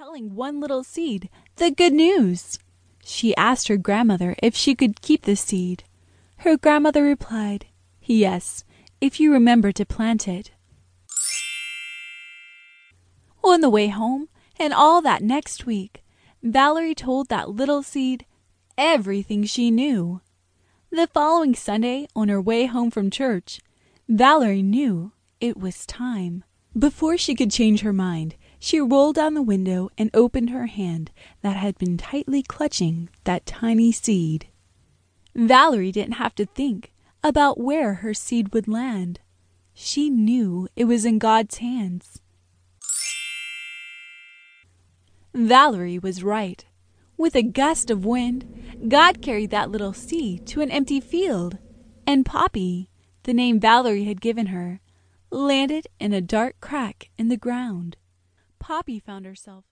telling one little seed the good news. She asked her grandmother if she could keep the seed. Her grandmother replied, "Yes, if you remember to plant it." On the way home, and all that next week, Valerie told that little seed everything she knew. The following Sunday, on her way home from church, Valerie knew it was time. Before she could change her mind, she rolled down the window and opened her hand that had been tightly clutching that tiny seed. Valerie didn't have to think about where her seed would land. She knew it was in God's hands. Valerie was right. With a gust of wind, God carried that little seed to an empty field, and Poppy, the name Valerie had given her, landed in a dark crack in the ground. Poppy found herself